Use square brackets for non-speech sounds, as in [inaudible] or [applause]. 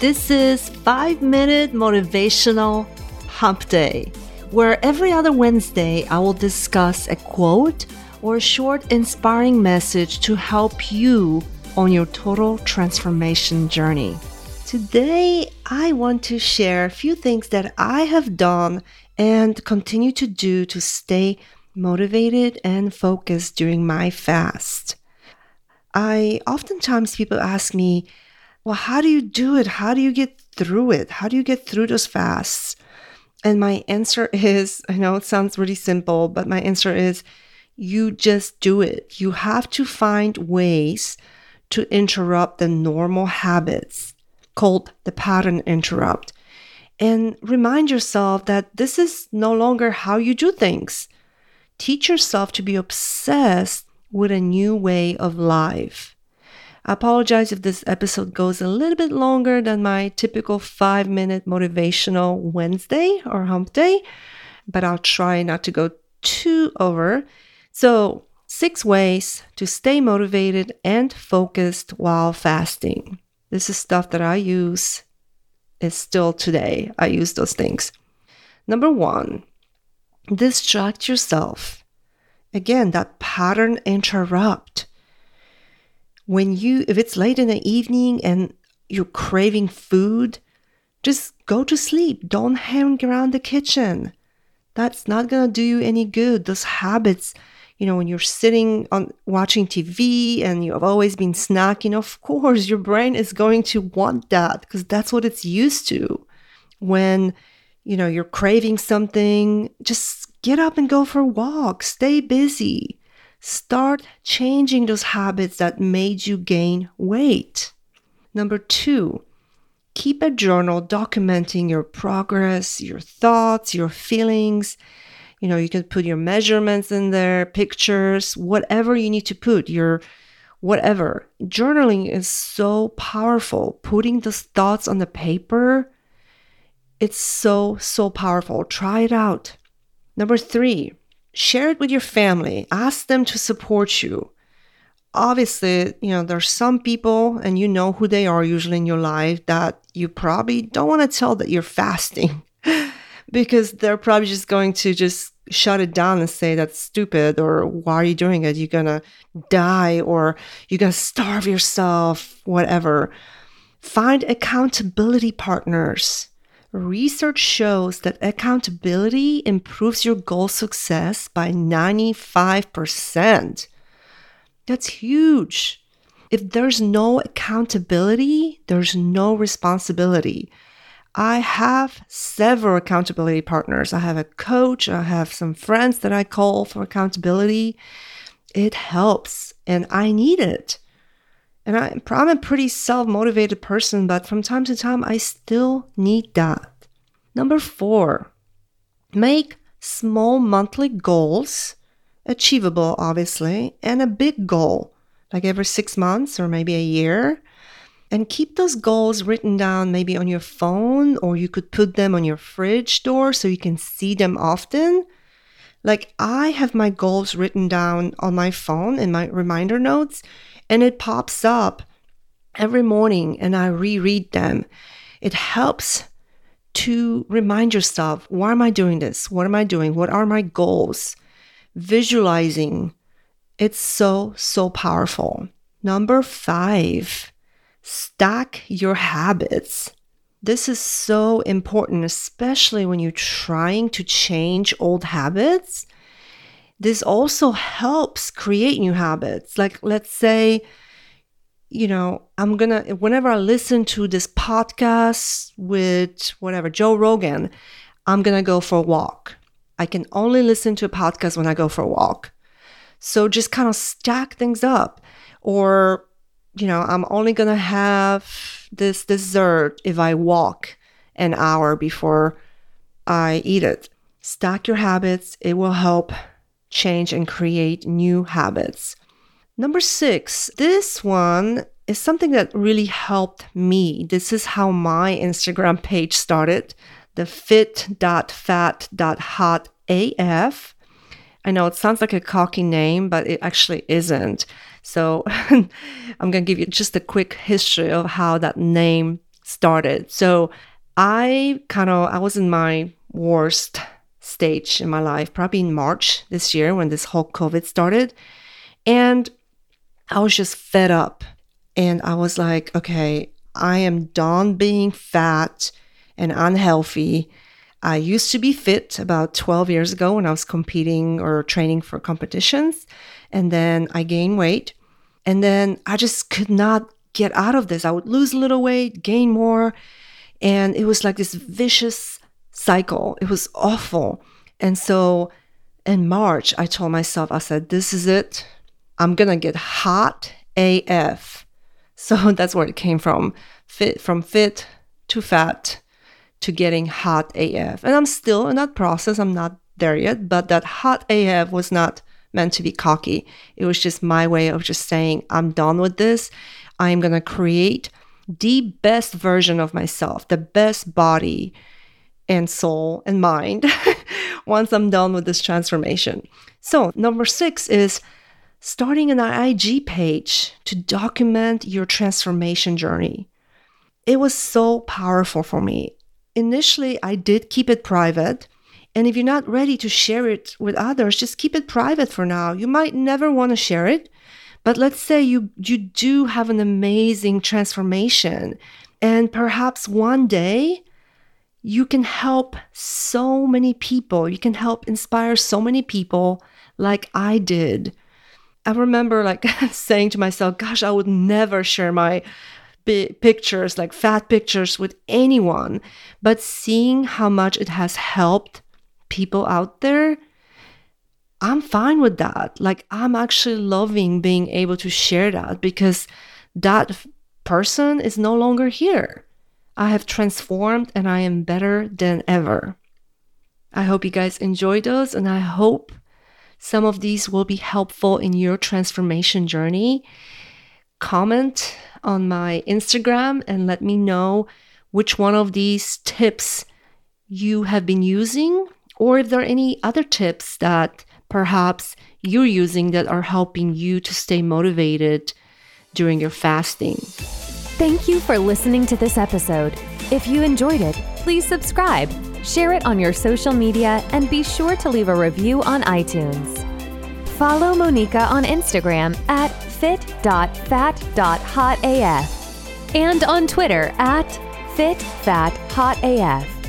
This is 5 Minute Motivational Hump Day, where every other Wednesday I will discuss a quote or a short inspiring message to help you on your total transformation journey. Today, I want to share a few things that I have done and continue to do to stay motivated and focused during my fast. I oftentimes people ask me, well, how do you do it? How do you get through it? How do you get through those fasts? And my answer [laughs] is I know it sounds really simple, but my answer is you just do it. You have to find ways to interrupt the normal habits called the pattern interrupt. And remind yourself that this is no longer how you do things. Teach yourself to be obsessed with a new way of life. I apologize if this episode goes a little bit longer than my typical five minute motivational Wednesday or hump day, but I'll try not to go too over. So, six ways to stay motivated and focused while fasting. This is stuff that I use. It's still today. I use those things. Number one, distract yourself. Again, that pattern interrupt when you if it's late in the evening and you're craving food, just go to sleep. Don't hang around the kitchen. That's not going to do you any good. Those habits, you know, when you're sitting on watching TV and you've always been snacking, of course, your brain is going to want that because that's what it's used to. When, you know, you're craving something, just get up and go for a walk. Stay busy. Start changing those habits that made you gain weight. Number two, keep a journal documenting your progress, your thoughts, your feelings. You know, you can put your measurements in there, pictures, whatever you need to put, your whatever. Journaling is so powerful. Putting those thoughts on the paper, it's so, so powerful. Try it out. Number three, share it with your family, ask them to support you. Obviously, you know, there's some people, and you know who they are usually in your life, that you probably don't want to tell that you're fasting [laughs] because they're probably just going to just shut it down and say that's stupid or why are you doing it? You're gonna die or you're gonna starve yourself, whatever. Find accountability partners Research shows that accountability improves your goal success by 95%. That's huge. If there's no accountability, there's no responsibility. I have several accountability partners. I have a coach, I have some friends that I call for accountability. It helps, and I need it. And I, I'm a pretty self motivated person, but from time to time, I still need that. Number four, make small monthly goals, achievable, obviously, and a big goal, like every six months or maybe a year. And keep those goals written down maybe on your phone, or you could put them on your fridge door so you can see them often. Like I have my goals written down on my phone in my reminder notes, and it pops up every morning and I reread them. It helps to remind yourself why am I doing this? What am I doing? What are my goals? Visualizing. It's so, so powerful. Number five, stack your habits. This is so important, especially when you're trying to change old habits this also helps create new habits. Like, let's say, you know, I'm gonna, whenever I listen to this podcast with whatever, Joe Rogan, I'm gonna go for a walk. I can only listen to a podcast when I go for a walk. So just kind of stack things up. Or, you know, I'm only gonna have this dessert if I walk an hour before I eat it. Stack your habits, it will help change and create new habits. Number six, this one is something that really helped me. This is how my Instagram page started the fit.fat.hotaf. I know it sounds like a cocky name, but it actually isn't. So [laughs] I'm going to give you just a quick history of how that name started. So I kind of I was in my worst stage in my life, probably in March this year when this whole COVID started. And I was just fed up. And I was like, okay, I am done being fat and unhealthy. I used to be fit about 12 years ago when I was competing or training for competitions. And then I gained weight. And then I just could not get out of this. I would lose a little weight, gain more. And it was like this vicious cycle. It was awful. And so in March, I told myself, I said, this is it. I'm going to get hot AF. [laughs] So that's where it came from. Fit from fit to fat to getting hot AF. And I'm still in that process. I'm not there yet, but that hot AF was not meant to be cocky. It was just my way of just saying, I'm done with this. I am going to create the best version of myself, the best body and soul and mind [laughs] once I'm done with this transformation. So, number six is starting an IG page to document your transformation journey. It was so powerful for me. Initially, I did keep it private. And if you're not ready to share it with others, just keep it private for now. You might never want to share it, but let's say you you do have an amazing transformation and perhaps one day you can help so many people. You can help inspire so many people like I did. I remember like [laughs] saying to myself, gosh, I would never share my pictures, like fat pictures with anyone. But seeing how much it has helped people out there, I'm fine with that. Like I'm actually loving being able to share that because that person is no longer here. I have transformed and I am better than ever. I hope you guys enjoy those and I hope some of these will be helpful in your transformation journey. Comment on my Instagram and let me know which one of these tips you have been using or if there are any other tips that perhaps you're using that are helping you to stay motivated during your fasting. Thank you for listening to this episode. If you enjoyed it, please subscribe, share it on your social media, and be sure to leave a review on iTunes. Follow Monica on Instagram at fit.fat.hotaf and on Twitter at fitfathotaf.